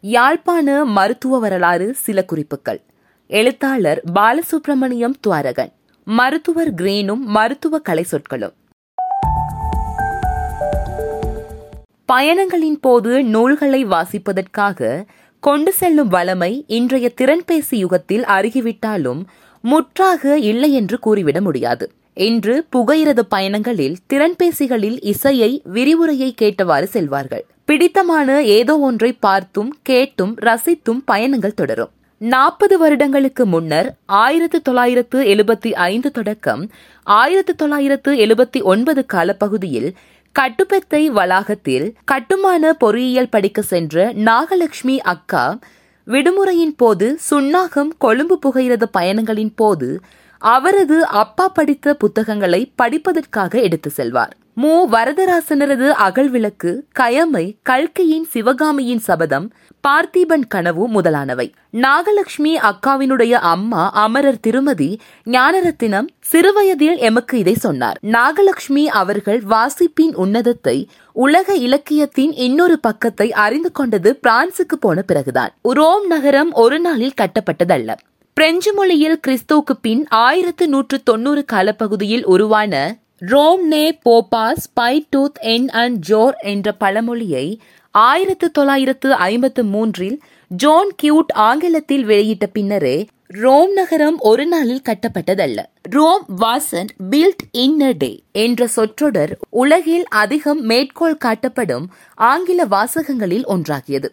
யாழ்ப்பாண மருத்துவ வரலாறு சில குறிப்புகள். எழுத்தாளர் பாலசுப்ரமணியம் துவாரகன் மருத்துவர் கிரீனும் மருத்துவ கலை சொற்களும். பயணங்களின் போது நூல்களை வாசிப்பதற்காக கொண்டு செல்லும் வளமை இன்றைய திறன்பேசி யுகத்தில் அருகிவிட்டாலும் முற்றாக இல்லை என்று கூறிவிட முடியாது. இன்று புகையிரத பயணங்களில் திறன்பேசிகளில் இசையை விரிவுரையை கேட்டவாறு செல்வார்கள். பிடித்தமான ஏதோ ஒன்றை பார்த்தும் கேட்டும் ரசித்தும் பயணங்கள் தொடரும். நாற்பது வருடங்களுக்கு முன்னர் ஆயிரத்து தொள்ளாயிரத்து எழுபத்தி ஐந்து தொடக்கம் ஆயிரத்து தொள்ளாயிரத்து எழுபத்தி ஒன்பது காலப்பகுதியில் கட்டுப்பெத்தை வளாகத்தில் கட்டுமான பொறியியல் படிக்க சென்ற நாகலட்சுமி அக்கா விடுமுறையின் போது சுண்ணாகம் கொழும்பு புகையிரத பயணங்களின் போது அவரது அப்பா படித்த புத்தகங்களை படிப்பதற்காக எடுத்து செல்வார். மு. வரதராசனரது அகழ்விளக்கு கயமை கல்கையின் சிவகாமியின் சபதம் பார்த்திபன் கனவு முதலானவை. நாகலட்சுமி அக்காவினுடைய அம்மா அமரர் திருமதி ஞானரத்தினம் சிறுவயதில் எமக்கு இதை சொன்னார். நாகலட்சுமி அவர்கள் வாசிப்பின் உன்னதத்தை உலக இலக்கியத்தின் இன்னொரு பக்கத்தை அறிந்து கொண்டது பிரான்சுக்கு போன பிறகுதான். ரோம் நகரம் ஒரு நாளில் கட்டப்பட்டதல்ல. பிரெஞ்சு மொழியில் கிறிஸ்துவுக்கு பின் ஆயிரத்து நூற்று தொன்னூறு காலப்பகுதியில் உருவான ரோம் நே போபாஸ் பை டூத் என் அண்ட் ஜோர் என்ற பழமொழியை ஆயிரத்து தொள்ளாயிரத்து ஐம்பத்து மூன்றில் ஜோன் கியூட் ஆங்கிலத்தில் வெளியிட்ட பின்னரே ரோம் நகரம் ஒரு நாளில் கட்டப்பட்டதல்ல. Rome wasn't built in a day என்ற சொற்றொடர் உலகில் அதிகம் மேற்கோள் காட்டப்படும் ஆங்கில வாசகங்களில் ஒன்றாகியது.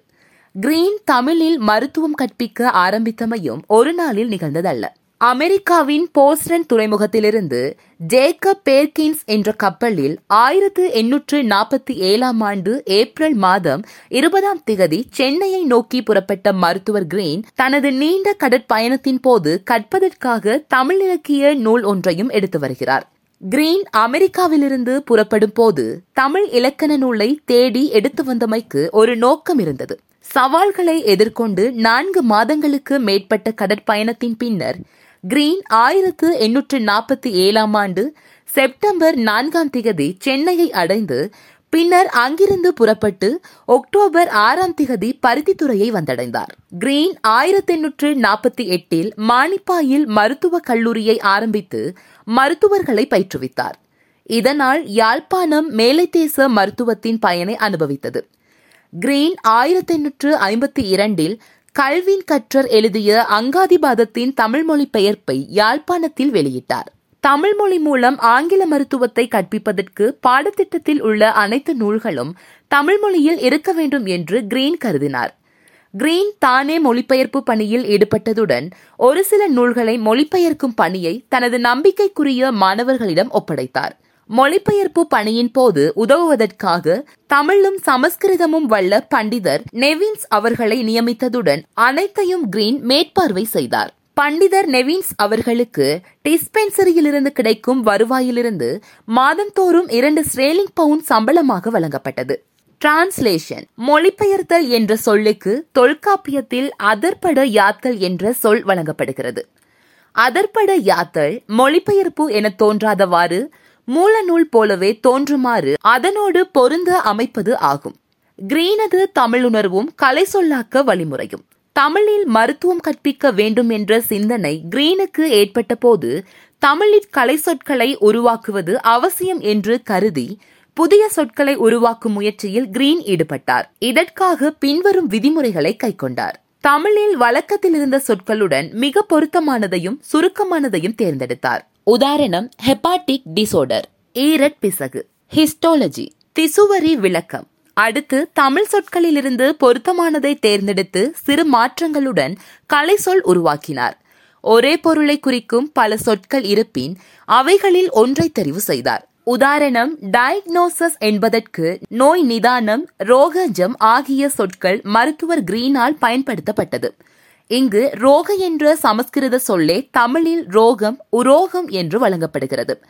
கிரீன் தமிழில் மருத்துவம் கற்பிக்க ஆரம்பித்தமையும் ஒரு நாளில் நிகழ்ந்ததல்ல அமெரிக்காவின் போஸ்டன் துறைமுகத்திலிருந்து ஜேக்கப் பேர்கின்ஸ் என்ற கப்பலில் ஆயிரத்து எண்ணூற்று நாற்பத்தி ஏழாம் ஆண்டு ஏப்ரல் மாதம் இருபதாம் திகதி சென்னையை நோக்கி புறப்பட்ட மருத்துவர் கிரீன் தனது நீண்ட கடற்பயணத்தின் போது கற்பதற்காக தமிழ் இலக்கிய நூல் ஒன்றையும் எடுத்து வருகிறார் கிரீன் அமெரிக்காவிலிருந்து புறப்படும் போது தமிழ் இலக்கண நூலை தேடி எடுத்து வந்தமைக்கு ஒரு நோக்கம் இருந்தது சவால்களை எதிர்கொண்டு நான்கு மாதங்களுக்கு மேற்பட்ட கடற்பயணத்தின் பின்னர் கிரீன் ஆயிரத்து எண்ணூற்று நாற்பத்தி ஏழாம் ஆண்டு செப்டம்பர் நான்காம் திகதி சென்னையை அடைந்து பின்னர் அங்கிருந்து புறப்பட்டு அக்டோபர் ஆறாம் திகதி பருத்தித்துறையை வந்தடைந்தார். கிரீன் ஆயிரத்தி எண்ணூற்று நாற்பத்தி எட்டில் மானிப்பாயில் மருத்துவக் கல்லூரியை ஆரம்பித்து மருத்துவர்களை பயிற்றுவித்தார். இதனால் யாழ்ப்பாணம் மேலைத்தேச மருத்துவத்தின் பயனை அனுபவித்தது. கிரீன் ஆயிரத்தி எண்ணூற்று ஐம்பத்தி இரண்டில் கல்வின் கற்றர் எழுதிய அங்காதிபாதத்தின் தமிழ் மொழி பெயர்ப்பை யாழ்ப்பாணத்தில் வெளியிட்டார். தமிழ் மொழி மூலம் ஆங்கில மருத்துவத்தை கற்பிப்பதற்கு பாடத்திட்டத்தில் உள்ள அனைத்து நூல்களும் தமிழ் மொழியில் இருக்க வேண்டும் என்று கிரீன் கருதினார். கிரீன் தானே மொழிபெயர்ப்பு பணியில் ஈடுபட்டதுடன் ஒரு சில நூல்களை மொழிபெயர்க்கும் பணியை தனது நம்பிக்கைக்குரிய மாணவர்களிடம் ஒப்படைத்தார். மொழிபெயர்ப்பு பணியின் போது உதவுவதற்காக தமிழும் சமஸ்கிருதமும் வல்ல பண்டிதர் நெவின்ஸ் அவர்களை நியமித்ததுடன் அனைத்தையும் கிரீன் மேற்பார்வை செய்தார். பண்டிதர் நெவின்ஸ் அவர்களுக்கு டிஸ்பென்சரியிலிருந்து கிடைக்கும் வருவாயிலிருந்து மாதந்தோறும் இரண்டு ஸ்ரேலிங் பவுண்ட் சம்பளமாக வழங்கப்பட்டது. டிரான்ஸ்லேஷன் மொழிபெயர்த்தல் என்ற சொல்லுக்கு தொல்காப்பியத்தில் அதற்பட யாத்தல் என்ற சொல் வழங்கப்படுகிறது. அதற்பட யாத்தல் மொழிபெயர்ப்பு என தோன்றாதவாறு மூலநூல் போலவே தோன்றுமாறு அதனோடு பொருந்த அமைப்பது ஆகும். கிரீனது தமிழுணர்வும் கலை சொல்லாக்க வழிமுறையும். தமிழில் மருத்துவம் கற்பிக்க வேண்டும் என்ற சிந்தனை கிரீனுக்கு ஏற்பட்ட போது தமிழில் கலை சொற்களை உருவாக்குவது அவசியம் என்று கருதி புதிய சொற்களை உருவாக்கும் முயற்சியில் கிரீன் ஈடுபட்டார். இதற்காக பின்வரும் விதிமுறைகளை கைக்கொண்டார். தமிழில் வழக்கத்தில் இருந்த சொற்களுடன் மிக பொருத்தமானதையும் சுருக்கமானதையும் தேர்ந்தெடுத்தார். உதாரணம் ஹெப்பாட்டிக் டிசோர்டர் ஈரட் பிசகு. ஹிஸ்டோலஜி திசுவரி விளக்கம். அடுத்து தமிழ் சொற்களிலிருந்து பொருத்தமானதை தேர்ந்தெடுத்து சிறு மாற்றங்களுடன் கலை சொல் உருவாக்கினார். ஒரே பொருளை குறிக்கும் பல சொற்கள் இருப்பின் அவைகளில் ஒன்றை தெரிவு செய்தார். உதாரணம் டயக்னோசஸ் என்பதற்கு நோய் நிதானம் ரோகஜம் ஆகிய சொற்கள் மருத்துவர் கிரீனால் பயன்படுத்தப்பட்டது. இங்கு ரோக என்ற சமஸ்கிருத சொல்லே தமிழில் ரோகம் உரோகம் என்று வழங்கப்படுகிறது.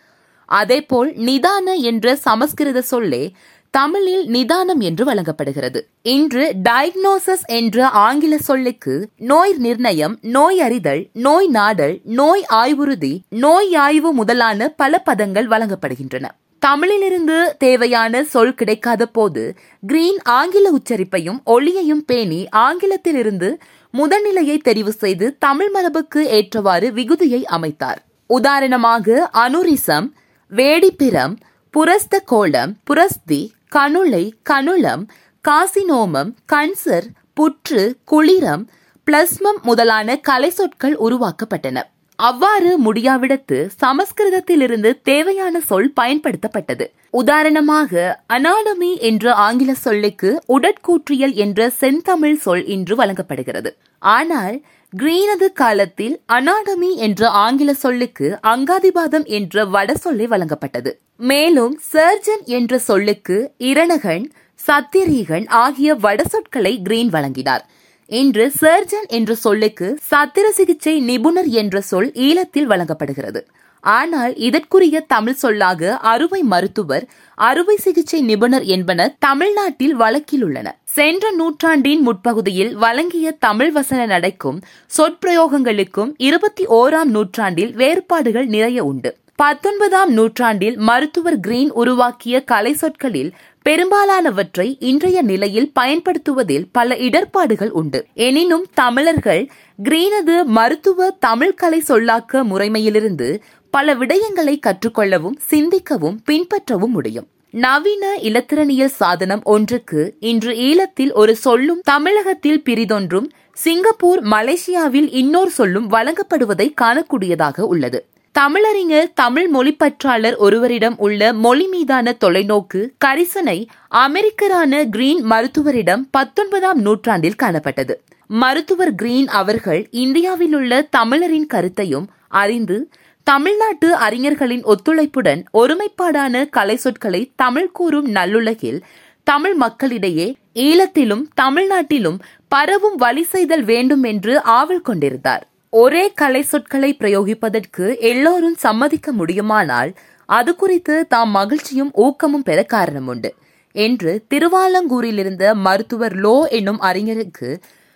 அதேபோல் நிதான என்ற சமஸ்கிருத சொல்லே தமிழில் நிதானம் என்று வழங்கப்படுகிறது. இன்று டயக்னோசஸ் என்ற ஆங்கில சொல்லுக்கு நோய் நிர்ணயம் நோய் அறிதல் நோய் நாடல் நோய் ஆய்வுறுதி நோய் ஆய்வு முதலான பல பதங்கள் வழங்கப்படுகின்றன. தமிழிலிருந்து தேவையான சொல் கிடைக்காத போது கிரீன் ஆங்கில உச்சரிப்பையும் ஒளியையும் பேணி ஆங்கிலத்திலிருந்து முதல்நிலையை தெரிவு செய்து தமிழ் மரபுக்கு ஏற்றவாறு விகுதியை அமைத்தார். உதாரணமாக அனுரிசம் வேடிப்பிரம் புரஸ்த கோலம் புரஸ்தி கணுளை கணுளம் காசினோமம் கன்சர் புற்று குளிரம் பிளஸ்மம் முதலான கலை சொற்கள் உருவாக்கப்பட்டன. அவ்வாறு முடியாவிடத்து சமஸ்கிருதத்திலிருந்து தேவையான சொல் பயன்படுத்தப்பட்டது. உதாரணமாக அனாடமி என்ற ஆங்கில சொல்லுக்கு உடற்கூற்றியல் என்ற செந்தமிழ் சொல் இன்று வழங்கப்படுகிறது. ஆனால் கிரீனது காலத்தில் அனாடமி என்ற ஆங்கில சொல்லுக்கு அங்காதிபாதம் என்ற வட சொல்லை வழங்கப்பட்டது. மேலும் சர்ஜன் என்ற சொல்லுக்கு இரணகன் சத்திரீகன் ஆகிய வட சொற்களை கிரீன் வழங்கினார். இன்று சர்ஜன் என்ற சொல்லுக்கு சத்திர சிகிச்சை நிபுணர் என்ற சொல் ஈழத்தில் வழங்கப்படுகிறது. ஆனால் இதற்குரிய தமிழ் சொல்லாக அறுவை மருத்துவர் அறுவை சிகிச்சை நிபுணர் என்பன தமிழ்நாட்டில் வழக்கில் உள்ளன. சென்ற நூற்றாண்டின் முற்பகுதியில் வழங்கிய தமிழ் வசன நடைக்கும் சொற்பிரயோகங்களுக்கும் இருபத்தி ஓராம் நூற்றாண்டில் வேறுபாடுகள் நிறைய உண்டு. பத்தொன்பதாம் நூற்றாண்டில் மருத்துவர் கிரீன் உருவாக்கிய கலை சொற்களில் பெரும்பாலானவற்றை இன்றைய நிலையில் பயன்படுத்துவதில் பல இடர்பாடுகள் உண்டு. எனினும் தமிழர்கள் கிரீனது மருத்துவ தமிழ் கலை சொல்லாக்க முறைமையிலிருந்து பல விடயங்களை கற்றுக்கொள்ளவும் சிந்திக்கவும் பின்பற்றவும் முடியும். நவீன இலத்திரனியல் சாதனம் ஒன்றுக்கு இன்று ஈழத்தில் ஒரு சொல்லும் தமிழகத்தில் பிரிதொன்றும் சிங்கப்பூர் மலேசியாவில் இன்னொரு சொல்லும் வழங்கப்படுவதை காணக்கூடியதாக உள்ளது. தமிழறிஞர் தமிழ் மொழிப்பற்றாளர் ஒருவரிடம் உள்ள மொழி மீதான தொலைநோக்கு கரிசனை அமெரிக்கரான கிரீன் மருத்துவரிடம் பத்தொன்பதாம் நூற்றாண்டில் காணப்பட்டது. மருத்துவர் கிரீன் அவர்கள் இந்தியாவில் உள்ள தமிழரின் கருத்தையும் அறிந்து தமிழ்நாட்டு அறிஞர்களின் ஒத்துழைப்புடன் ஒருமைப்பாடான கலை சொற்களை தமிழ் கூறும் நல்லுலகில் தமிழ் மக்களிடையே ஈழத்திலும் தமிழ்நாட்டிலும் பரவும் வழி செய்தல் வேண்டும் என்று ஆவல் கொண்டிருந்தார். ஒரே கலை சொற்களை பிரயோகிப்பதற்கு எல்லோரும் சம்மதிக்க முடியுமானால் அது குறித்து தாம் மகிழ்ச்சியும் ஊக்கமும் பெற காரணம் உண்டு என்று திருவாலங்கூரிலிருந்த மருத்துவர் லோ என்னும் அறிஞருக்கு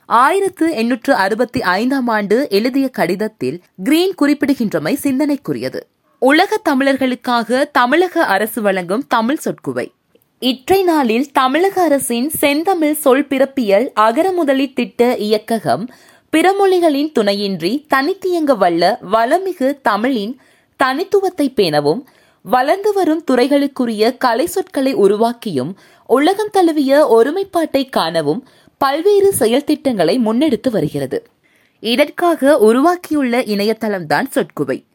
ஆயிரத்து எண்ணூற்று அறுபத்தி ஐந்தாம் ஆண்டு எழுதிய கடிதத்தில் கிரீன் குறிப்பிடுகின்றமை சிந்தனைக்குரியது. உலக தமிழர்களுக்காக தமிழக அரசு வழங்கும் தமிழ் சொற்குவை. இற்றை நாளில் தமிழக அரசின் செந்தமிழ் சொல் பிறப்பியல் அகரமுதலி திட்ட இயக்ககம் பிறமொழிகளின் துணையின்றி தனித்தியங்க வல்ல வளமிகு தமிழின் தனித்துவத்தை பேணவும் வளர்ந்து வரும் துறைகளுக்குரிய கலை சொற்களை உருவாக்கியும் உலகம் தழுவிய ஒருமைப்பாட்டை காணவும் பல்வேறு செயல் திட்டங்களை முன்னெடுத்து வருகிறது. இதற்காக உருவாக்கியுள்ள இணையதளம்தான் சொற்குவை.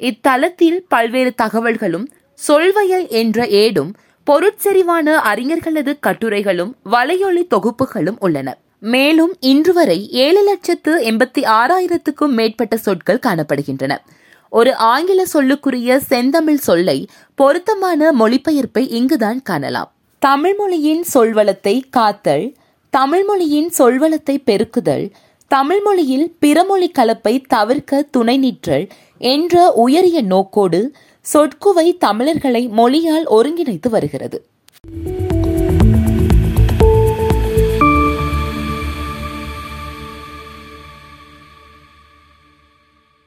இத்தளத்தில் பல்வேறு தகவல்களும் சொல்வயல் என்ற ஏடும் பொருட்செறிவான அறிஞர்களது கட்டுரைகளும் வலையொலி தொகுப்புகளும் உள்ளன. மேலும் இன்று வரை ஏழு லட்சத்து எண்பத்தி ஆறாயிரத்துக்கும் மேற்பட்ட சொற்கள் காணப்படுகின்றன. ஒரு ஆங்கில சொல்லுக்குரிய செந்தமிழ் சொல்லை பொருத்தமான மொழிபெயர்ப்பை இங்குதான் காணலாம். தமிழ்மொழியின் சொல்வளத்தை காத்தல் தமிழ்மொழியின் சொல்வளத்தை பெருக்குதல் தமிழ்மொழியில் பிறமொழி கலப்பை தவிர்க்க துணை நிற்றல் என்ற உயரிய நோக்கோடு சொற்குவை தமிழர்களை மொழியால் ஒருங்கிணைத்து வருகிறது.